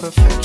feeling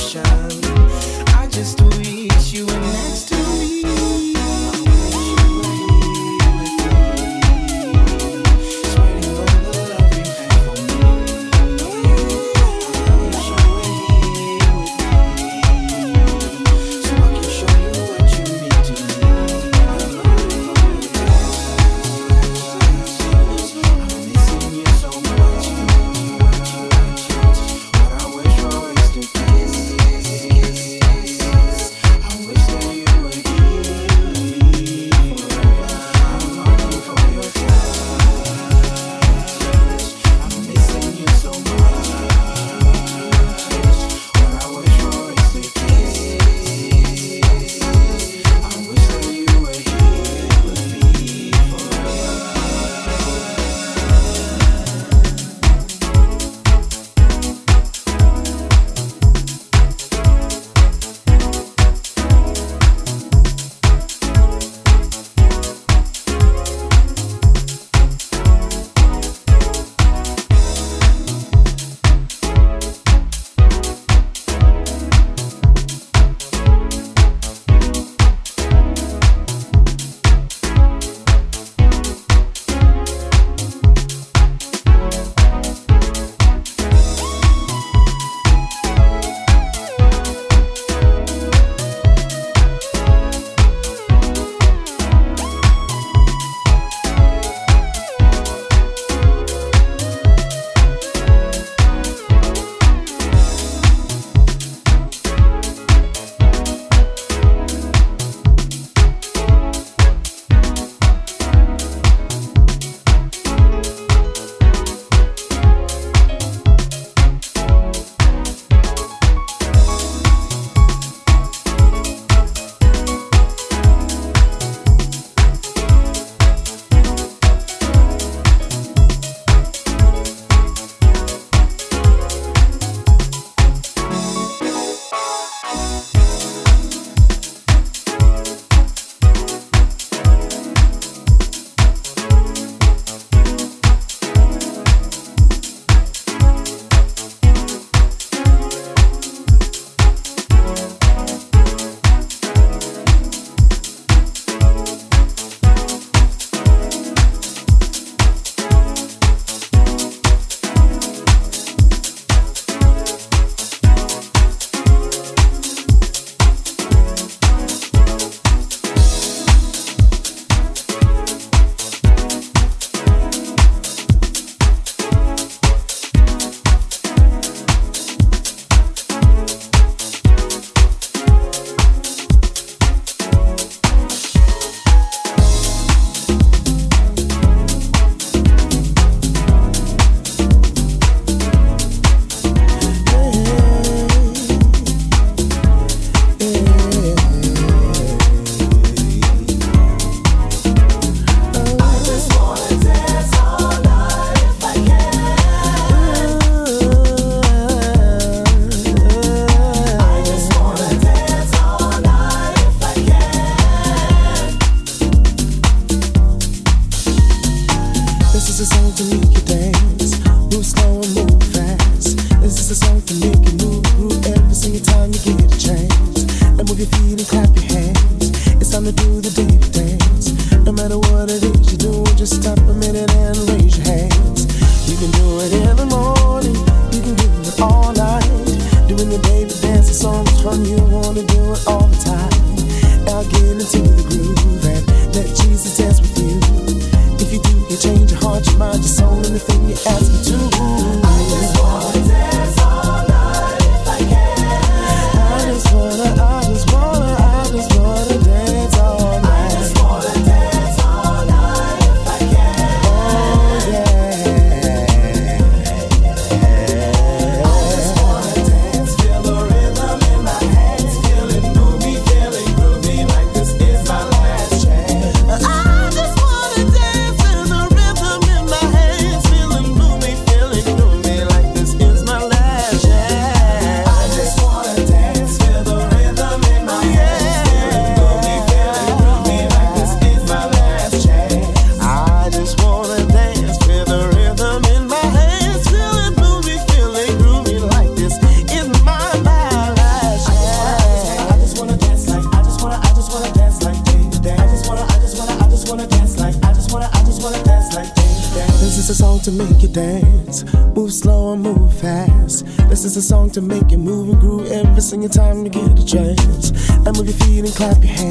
clap your hands.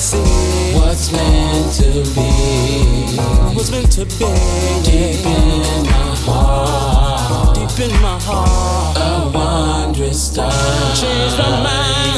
see what's meant to be. What's meant to be deep in my heart. Deep in my heart, a wondrous star. Change my mind.